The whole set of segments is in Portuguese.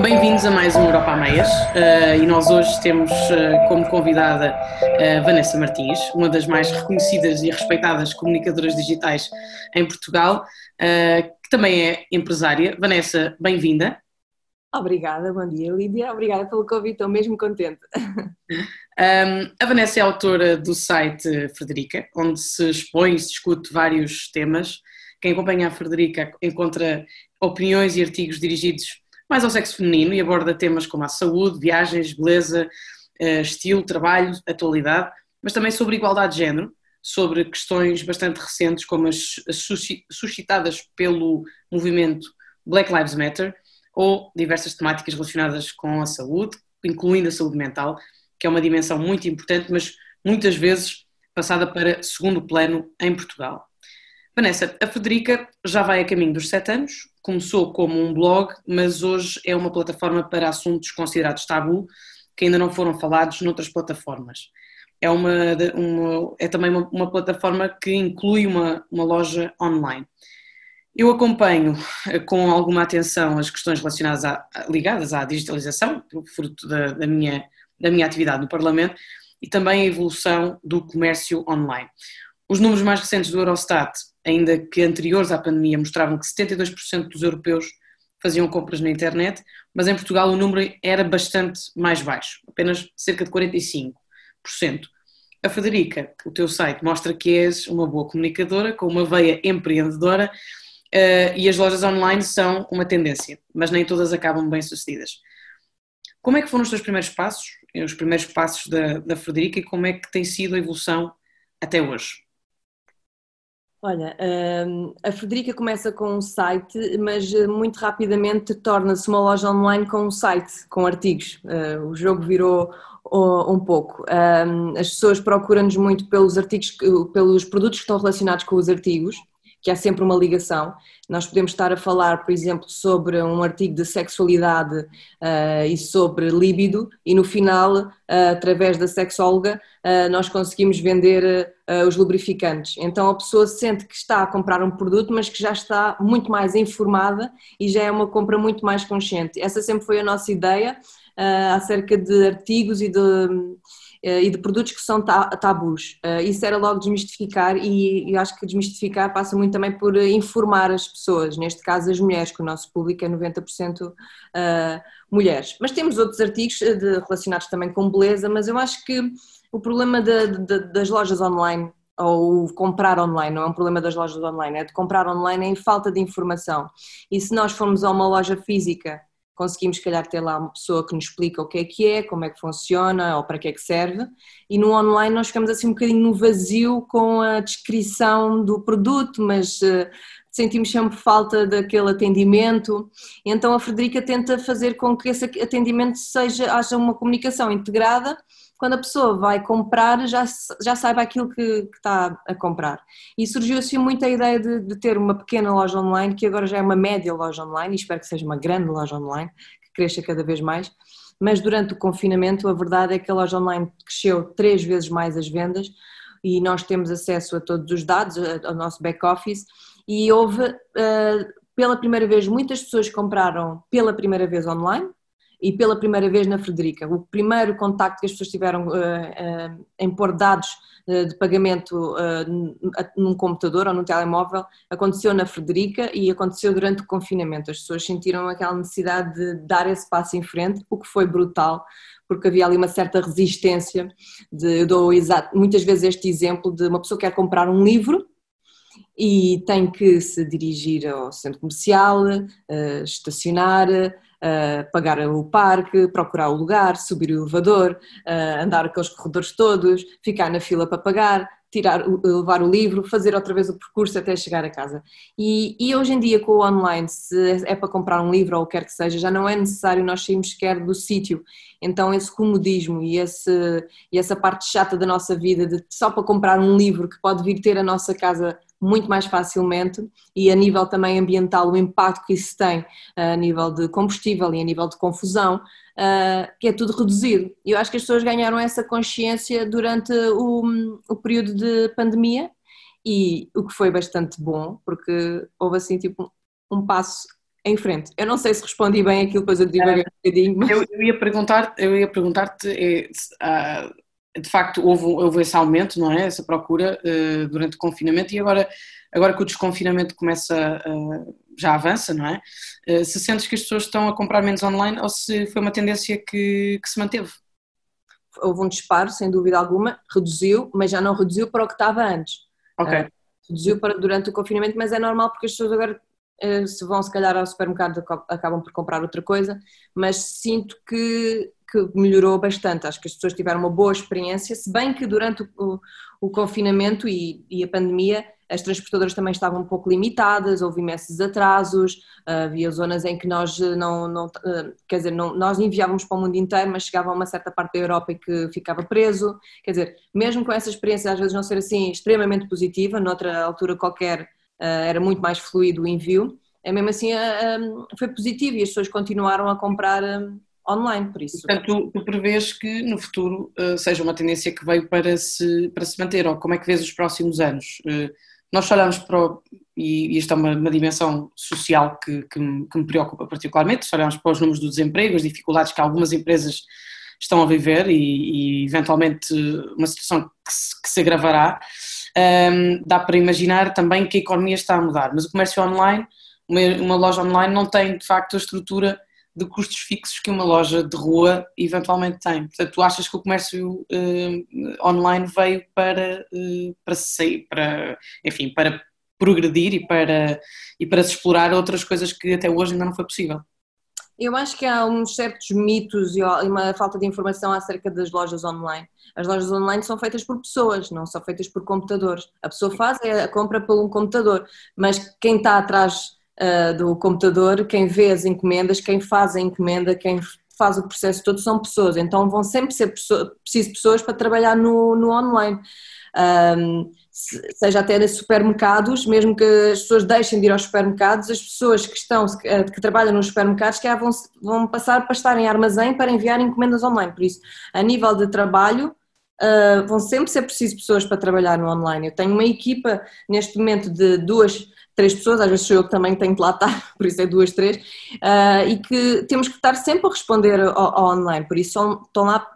Bem-vindos a mais um Europa a Meias uh, e nós hoje temos uh, como convidada uh, Vanessa Martins, uma das mais reconhecidas e respeitadas comunicadoras digitais em Portugal, que também é empresária. Vanessa, bem-vinda. Obrigada, bom dia Lídia, obrigada pelo convite, estou mesmo contente. Um, a Vanessa é autora do site Frederica, onde se expõe e se discute vários temas. Quem acompanha a Frederica encontra opiniões e artigos dirigidos mais ao sexo feminino e aborda temas como a saúde, viagens, beleza, eh, estilo, trabalho, atualidade, mas também sobre igualdade de género, sobre questões bastante recentes como as suscitadas pelo movimento Black Lives Matter ou diversas temáticas relacionadas com a saúde, incluindo a saúde mental, que é uma dimensão muito importante, mas muitas vezes passada para segundo plano em Portugal. Vanessa, a Frederica já vai a caminho dos sete anos, começou como um blog, mas hoje é uma plataforma para assuntos considerados tabu, que ainda não foram falados noutras plataformas. É, uma, uma é também uma, uma, plataforma que inclui uma, uma loja online. Eu acompanho eh, com alguma atenção as questões relacionadas ligadas à digitalização, fruto da, da, minha, da minha atividade no Parlamento, e também a evolução do comércio online. Os números mais recentes do Eurostat ainda que anteriores à pandemia mostravam que 72% dos europeus faziam compras na internet, mas em Portugal o número era bastante mais baixo, apenas cerca de 45%. A Federica, o teu site, mostra que és uma boa comunicadora, com uma veia empreendedora uh, e as lojas online são uma tendência, mas nem todas acabam bem sucedidas. Como é que foram os teus primeiros passos, os primeiros passos da, da Frederica e como é que tem sido a evolução até hoje? Olha, hum, a Frederica começa com um site, mas eh, muito rapidamente torna-se uma loja online com um site, com artigos. Eh, o jogo virou um pouco. Hum, as pessoas procuram-nos muito pelos artigos, pelos produtos que estão relacionados com os artigos que há sempre uma ligação. Nós podemos estar a falar, por exemplo, sobre um artigo de sexualidade uh, e sobre líbido, e no final, uh, através da sexóloga, uh, nós conseguimos vender os lubrificantes. Então a pessoa sente que está a comprar um produto, mas que já está muito mais informada e já é uma compra muito mais consciente. Essa sempre foi a nossa ideia acerca de artigos e de eh, e de produtos que são tabus. Eh, isso era logo desmistificar e eu acho que desmistificar passa muito também por informar as pessoas, neste caso as mulheres, que o nosso público é 90% eh, mulheres. Mas temos outros artigos de, relacionados também com beleza, mas eu acho que o problema de, de, das lojas online ou comprar online, não é um problema das lojas online, é de comprar online em falta de informação. E se nós formos a uma loja física conseguimos, se calhar, ter lá uma pessoa que nos explica o que é que é, como é que funciona ou para que é que serve. E no online nós ficamos assim um bocadinho no vazio com a descrição do produto, mas uh, sentimos sempre falta daquele atendimento. Então a Frederica tenta fazer com que esse atendimento seja, haja uma comunicação integrada quando a pessoa vai comprar já, já saiba aquilo que, que está a comprar. E surgiu assim muito a ideia de, de, ter uma pequena loja online, que agora já é uma média loja online, e espero que seja uma grande loja online, que cresça cada vez mais. Mas durante o confinamento, a verdade é que a loja online cresceu três vezes mais as vendas e nós temos acesso a todos os dados, ao nosso back-office, e houve, uh, pela primeira vez, muitas pessoas compraram pela primeira vez online, e pela primeira vez na Frederica. O primeiro contacto que as pessoas tiveram uh, uh, em pôr dados uh, de pagamento num computador ou num telemóvel aconteceu na Frederica e aconteceu durante o confinamento. As pessoas sentiram aquela necessidade de dar esse passo em frente, o que foi brutal, porque havia ali uma certa resistência. De, eu dou exato, muitas vezes este exemplo de uma pessoa que quer comprar um livro e tem que se dirigir ao centro comercial, estacionar, uh, pagar o parque, procurar o lugar, subir o elevador, uh, andar aqueles corredores todos, ficar na fila para pagar, tirar, levar o livro, fazer outra vez o percurso até chegar a casa. E, e, hoje em dia com o online, se é para comprar um livro ou o que quer que seja, já não é necessário nós sairmos sequer do sítio. Então esse comodismo e, esse, e essa parte chata da nossa vida de só para comprar um livro que pode vir ter a nossa casa muito mais facilmente e a nível também ambiental o impacto que isso tem a nível de combustível e a nível de confusão, que é tudo reduzido. Eu acho que as pessoas ganharam essa consciência durante o, o período de pandemia e o que foi bastante bom, porque houve assim tipo um passo em frente. Eu não sei se respondi bem aquilo, depois eu divaguei um bocadinho. Mas... Eu, eu, ia perguntar, eu ia perguntar-te, é, uh, de facto houve, houve esse aumento, não é? Essa procura uh, durante o confinamento e agora, agora que o desconfinamento começa, uh, já avança, não é? Se sentes que as pessoas estão a comprar menos online ou se foi uma tendência que, que se manteve? Houve um disparo, sem dúvida alguma, reduziu, mas já não reduziu para o que estava antes. Ok. reduziu para, durante o confinamento, mas é normal porque as pessoas agora se vão se calhar ao supermercado acabam por comprar outra coisa, mas sinto que, que melhorou bastante. Acho que as pessoas tiveram uma boa experiência, se bem que durante o, o confinamento e, e, a pandemia as transportadoras também estavam um pouco limitadas, houve imensos atrasos, havia zonas em que nós não, não eh, quer dizer, não, nós enviávamos para o mundo inteiro, mas chegava a uma certa parte da Europa e que ficava preso. Quer dizer, mesmo com essa experiência às vezes não ser assim extremamente positiva, noutra altura qualquer eh, era muito mais fluido o envio, é mesmo assim eh, eh, foi positivo e as pessoas continuaram a comprar online, por isso. Portanto, tu, tu prevês que no futuro seja uma tendência que veio para se, para se manter, ou como é que vês os próximos anos? nós olhamos para, o, e isto é uma, uma dimensão social que, que, me, que, me, preocupa particularmente, se olharmos para os números do desemprego, as dificuldades que algumas empresas estão a viver e, e eventualmente uma situação que se, que se agravará, um, dá para imaginar também que a economia está a mudar, mas o comércio online, uma, uma, loja online não tem de facto a estrutura de custos fixos que uma loja de rua eventualmente tem. Portanto, tu achas que o comércio uh, online veio para, uh, para sair, para, enfim, para progredir e para, e para se explorar outras coisas que até hoje ainda não foi possível? Eu acho que há uns certos mitos e uma falta de informação acerca das lojas online. As lojas online são feitas por pessoas, não são feitas por computadores. A pessoa faz é a compra por um computador, mas quem está atrás uh, do computador, quem vê as encomendas, quem faz a encomenda, quem faz o processo todo são pessoas. Então vão sempre ser preciso pessoas para trabalhar no, no online. Um, seja até nos supermercados, mesmo que as pessoas deixem de ir aos supermercados, as pessoas que estão, que trabalham nos supermercados, que vão, vão passar para estar em armazém para enviar encomendas online. Por isso, a nível de trabalho, uh, vão sempre ser preciso pessoas para trabalhar no online. Eu tenho uma equipa neste momento de duas, três pessoas, às vezes sou eu que também tenho de lá estar, por isso é duas, três, uh, e que temos que estar sempre a responder ao, ao online. Por isso, estão lá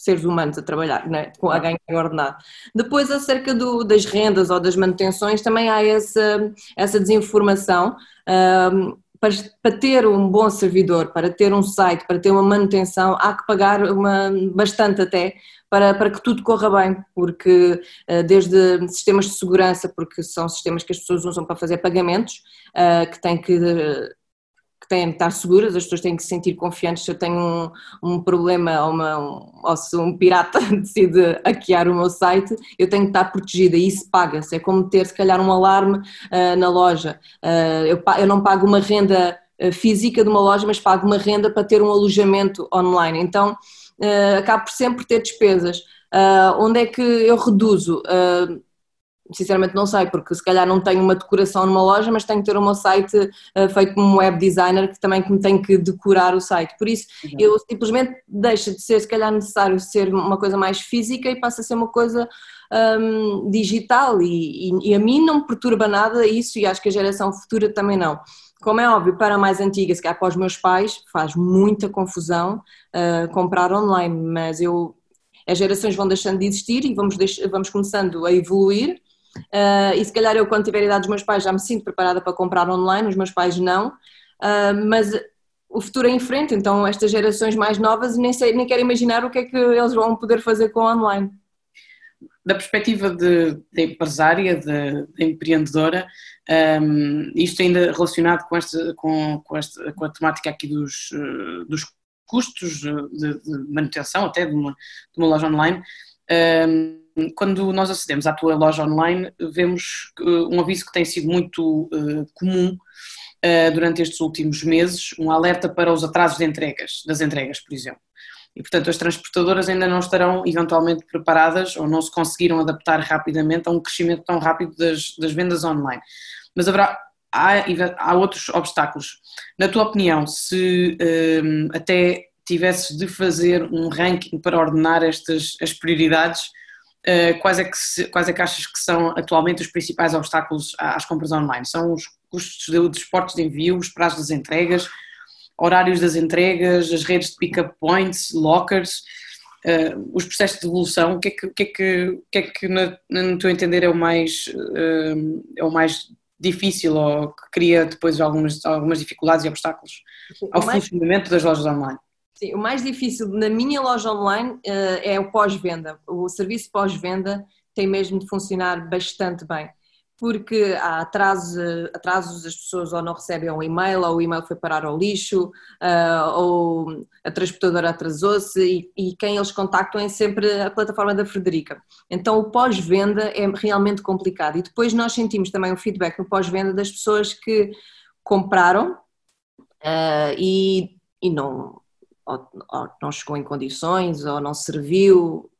seres humanos a trabalhar, né, com a ganhar ordenado. Depois, acerca do, das rendas ou das manutenções, também há essa, essa desinformação. Um, para, para, ter um bom servidor, para ter um site, para ter uma manutenção, há que pagar uma, bastante até para, para que tudo corra bem, porque desde sistemas de segurança, porque são sistemas que as pessoas usam para fazer pagamentos, que têm que têm que estar seguras, as pessoas têm que se sentir confiantes se eu tenho um, um problema ou, uma, um, ou se um pirata decide hackear o meu site, eu tenho que estar protegida e isso paga-se. É como ter se calhar um alarme uh, na loja. Uh, eu, eu não pago uma renda ah, física de uma loja, mas pago uma renda para ter um alojamento online. Então uh, acabo por sempre ter despesas. Uh, onde é que eu reduzo? Uh, sinceramente não sei, porque se calhar não tenho uma decoração numa loja, mas tenho que ter o meu site uh, feito como web designer que também que me tem que decorar o site. Por isso, eu simplesmente deixa de ser se calhar necessário ser uma coisa mais física e passa a ser uma coisa um, digital e, e, e, a mim não me perturba nada isso e acho que a geração futura também não. Como é óbvio, para a mais antiga, se calhar para os meus pais, faz muita confusão uh, comprar online, mas eu as gerações vão deixando de existir e vamos, vamos começando a evoluir Uh, e se calhar eu, quando tiver a idade dos meus pais, já me sinto preparada para comprar online, os meus pais não. Uh, mas o futuro é em frente, então estas gerações mais novas nem, sei, nem quero imaginar o que é que eles vão poder fazer com online. Da perspectiva de, de empresária, de, de empreendedora, um, isto ainda relacionado com esta, com, com, esta, com a temática aqui dos, dos custos de, de manutenção até de uma, de uma loja online, um, quando nós acedemos à tua loja online, vemos um aviso que tem sido muito uh, comum uh, durante estes últimos meses, um alerta para os atrasos de entregas, das entregas, por exemplo. E, portanto, as transportadoras ainda não estarão eventualmente preparadas ou não se conseguiram adaptar rapidamente a um crescimento tão rápido das, das vendas online. Mas haverá, há, há outros obstáculos. Na tua opinião, se um, até tivesses de fazer um ranking para ordenar estas as prioridades, eh, quais, é que, quais é que achas que são atualmente os principais obstáculos às compras online? São os, custos de, portos de envio, os prazos das entregas, horários das entregas, as redes de pick-up points, lockers, uh, os processos de devolução, o que é que, o que, é que, o que, é que na, no teu entender é o mais, uh, é o mais difícil ou que cria depois algumas, algumas dificuldades e obstáculos ao mais, funcionamento das lojas online? Sim, o mais difícil na minha loja online uh, é o pós-venda. O serviço pós-venda tem mesmo de funcionar bastante bem porque há atrasos, atrasos, as pessoas ou não recebem um e-mail, ou o e-mail foi parar ao lixo, uh, ou a transportadora atrasou-se, e, e, quem eles contactam é sempre a plataforma da Frederica. Então o pós-venda é realmente complicado. E depois nós sentimos também o feedback no pós-venda das pessoas que compraram uh, e, e não, ou, ou não chegou em condições, ou não serviu,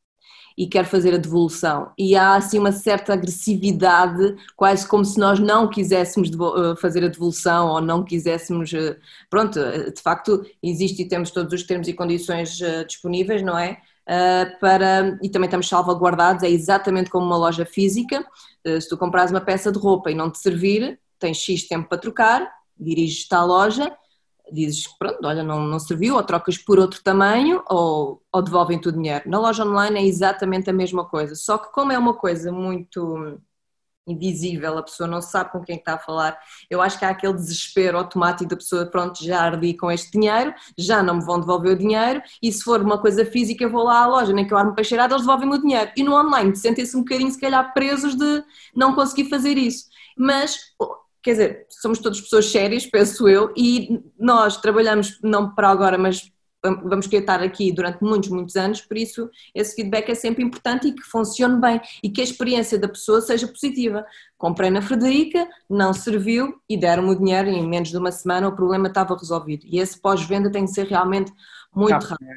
e quer fazer a devolução. E há assim uma certa agressividade, quase como se nós não quiséssemos eh, fazer a devolução ou não quiséssemos. Eh, pronto, eh, de facto, existe e temos todos os termos e condições disponíveis, não é? Para, e também estamos salvaguardados, é exatamente como uma loja física. Se tu compras uma peça de roupa e não te servir, tens X tempo para trocar, diriges-te à loja dizes, pronto, olha, não, não serviu, ou trocas por outro tamanho, ou, ou devolvem-te o dinheiro. Na loja online é exatamente a mesma coisa, só que como é uma coisa muito invisível, a pessoa não sabe com quem está a falar, eu acho que há aquele desespero automático da pessoa, pronto, já ardi com este dinheiro, já não me vão devolver o dinheiro, e se for uma coisa física eu vou lá à loja, nem que eu arme peixeirada, eles devolvem-me o dinheiro. E no online sentem-se um bocadinho, se calhar, presos de não conseguir fazer isso. Mas quer dizer, somos todas pessoas sérias, penso eu, e nós trabalhamos não para agora, mas vamos querer estar aqui durante muitos, muitos anos, por isso esse feedback é sempre importante e que funcione bem e que a experiência da pessoa seja positiva. Comprei na Frederica, não serviu e deram-me o dinheiro e em menos de uma semana o problema estava resolvido. E esse pós-venda tem que ser realmente muito rápido.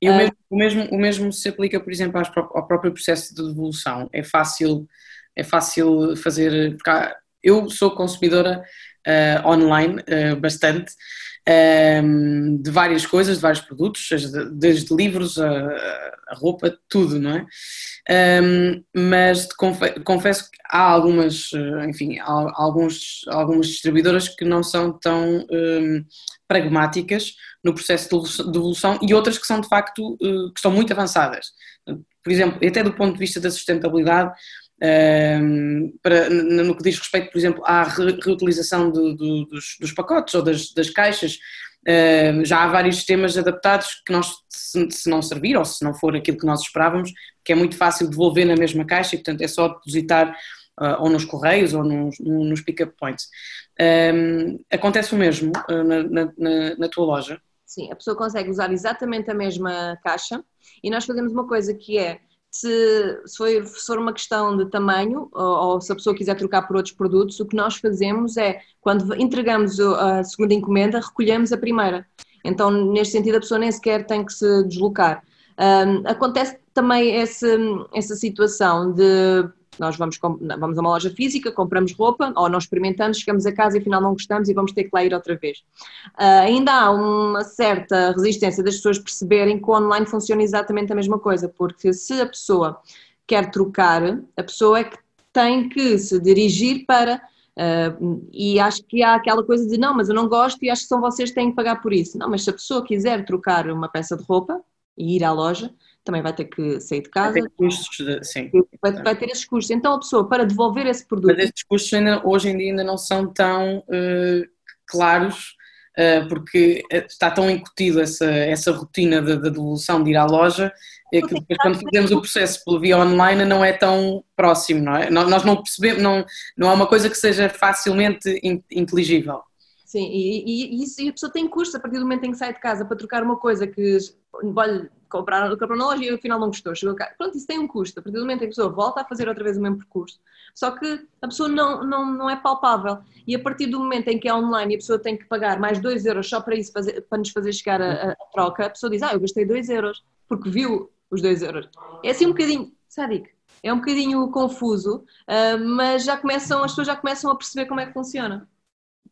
E o, mesmo, o, mesmo, o mesmo se aplica, por exemplo, ao próprio processo de devolução. É fácil, é fácil fazer, porque há, eu sou consumidora uh, online uh, bastante um, de várias coisas, de vários produtos, desde, desde livros a, a, roupa, tudo, não é? Um, mas confesso que há algumas, eh, enfim, há alguns, algumas distribuidoras que não são tão um, pragmáticas no processo de devolução e outras que são de facto, uh, que são muito avançadas. Por exemplo, até do ponto de vista da sustentabilidade, para, no que diz respeito, por exemplo, à reutilização do, do, dos, dos, pacotes ou das, das caixas, já há vários sistemas adaptados que nós, se, não servir ou se não for aquilo que nós esperávamos, que é muito fácil devolver na mesma caixa e, portanto, é só depositar uh, ou nos correios ou nos, nos pick-up points. Acontece o mesmo uh, na, na, na tua loja? Sim, a pessoa consegue usar exatamente a mesma caixa e nós fazemos uma coisa que é se, se, for, se for uma questão de tamanho ou, ou, se a pessoa quiser trocar por outros produtos, o que nós fazemos é, quando entregamos a segunda encomenda, recolhemos a primeira. Então, neste sentido, a pessoa nem sequer tem que se deslocar. Um, acontece também essa, essa situação de nós vamos, vamos a uma loja física, compramos roupa, ou nós experimentamos, chegamos a casa e afinal não gostamos e vamos ter que lá ir outra vez. Uh, ainda há uma certa resistência das pessoas perceberem que o online funciona exatamente a mesma coisa, porque se a pessoa quer trocar, a pessoa é que tem que se dirigir para. Uh, e acho que há aquela coisa de não, mas eu não gosto e acho que são vocês que têm que pagar por isso. Não, mas se a pessoa quiser trocar uma peça de roupa e ir à loja, também vai ter que sair de casa. Vai ter custos, de, sim. Vai, vai, ter esses custos. Então a pessoa, para devolver esse produto. Mas esses custos ainda, hoje em dia ainda não são tão uh, claros, uh, porque eh, está tão incutido essa, essa rotina da de, de devolução de ir à loja, é que depois quando fazemos o processo pela via online não é tão próximo, não é? Nós não percebemos, não, não é uma coisa que seja facilmente inteligível. Sim, e, e, e, isso, e a pessoa tem custos a partir do momento em que sai de casa para trocar uma coisa que, olha, comprar, comprou na loja e afinal não gostou, chegou cá. Pronto, isso tem um custo. A partir do momento em que a pessoa volta a fazer outra vez o mesmo percurso. Só que a pessoa não, não, não é palpável. E a partir do momento em que é online e a pessoa tem que pagar mais 2 euros só para isso, fazer, para nos fazer chegar a, a, troca, a pessoa diz, ah, eu gastei 2 euros, porque viu os 2 euros. É assim um bocadinho, sabe? É um bocadinho confuso, uh, mas já começam, as pessoas já começam a perceber como é que funciona.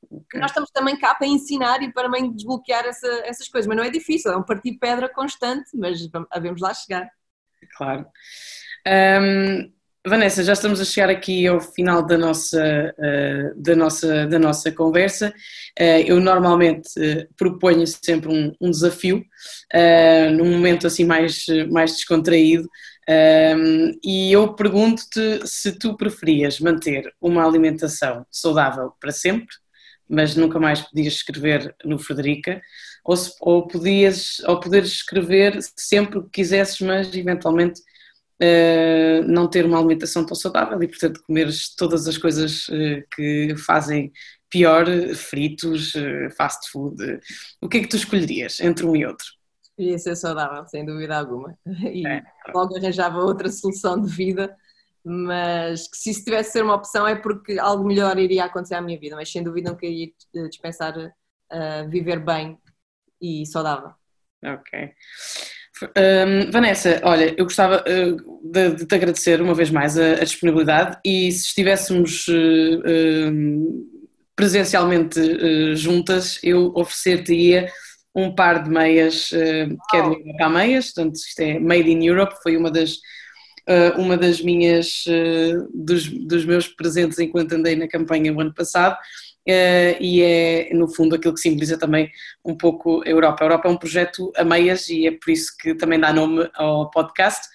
Okay. Nós estamos também cá para ensinar e para também desbloquear essa, essas coisas, mas não é difícil, é um partir pedra constante, mas havemos lá chegar. Claro. Um, Vanessa, já estamos a chegar aqui ao final da nossa, uh, da nossa, da nossa conversa. Uh, eu normalmente uh, proponho sempre um, um desafio, num momento assim mais, mais descontraído, e eu pergunto-te se tu preferias manter uma alimentação saudável para sempre, mas nunca mais podias escrever no Frederica, ou, se, ou, podias, ou poderes escrever sempre que quisesses, mas eventualmente uh, não ter uma alimentação tão saudável e, portanto, comeres todas as coisas uh, que fazem pior, fritos, uh, fast food. O que é que tu escolherias entre um e outro? Escolhia ser saudável, sem dúvida alguma. E é. logo arranjava outra solução de vida, mas que se isso tivesse de ser uma opção é porque algo melhor iria acontecer à minha vida, mas sem dúvida não queria dispensar viver bem e saudável. Ok. Um, Vanessa, olha, eu gostava uh, de, de, te agradecer uma vez mais a, a disponibilidade e se estivéssemos uh, uh, presencialmente uh, juntas, eu oferecer-te-ia um par de meias que é de Meias, portanto isto é Made in Europe, foi uma das, uma das minhas, dos, dos meus presentes enquanto andei na campanha o ano passado Uh, e é, no fundo, aquilo que simboliza também um pouco a Europa. A Europa é um projeto a meias e é por isso que também dá nome ao podcast.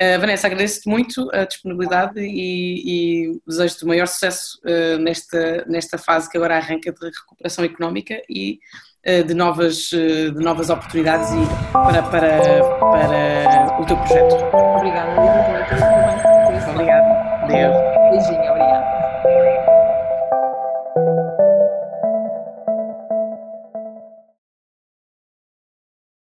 Uh, Vanessa, agradeço-te muito a disponibilidade e, e desejo-te o maior sucesso uh, nesta, nesta fase que agora arranca de recuperação económica e de, novas, de novas oportunidades e para, para, para o teu projeto. Obrigada, Obrigada. Deus. Beijinho.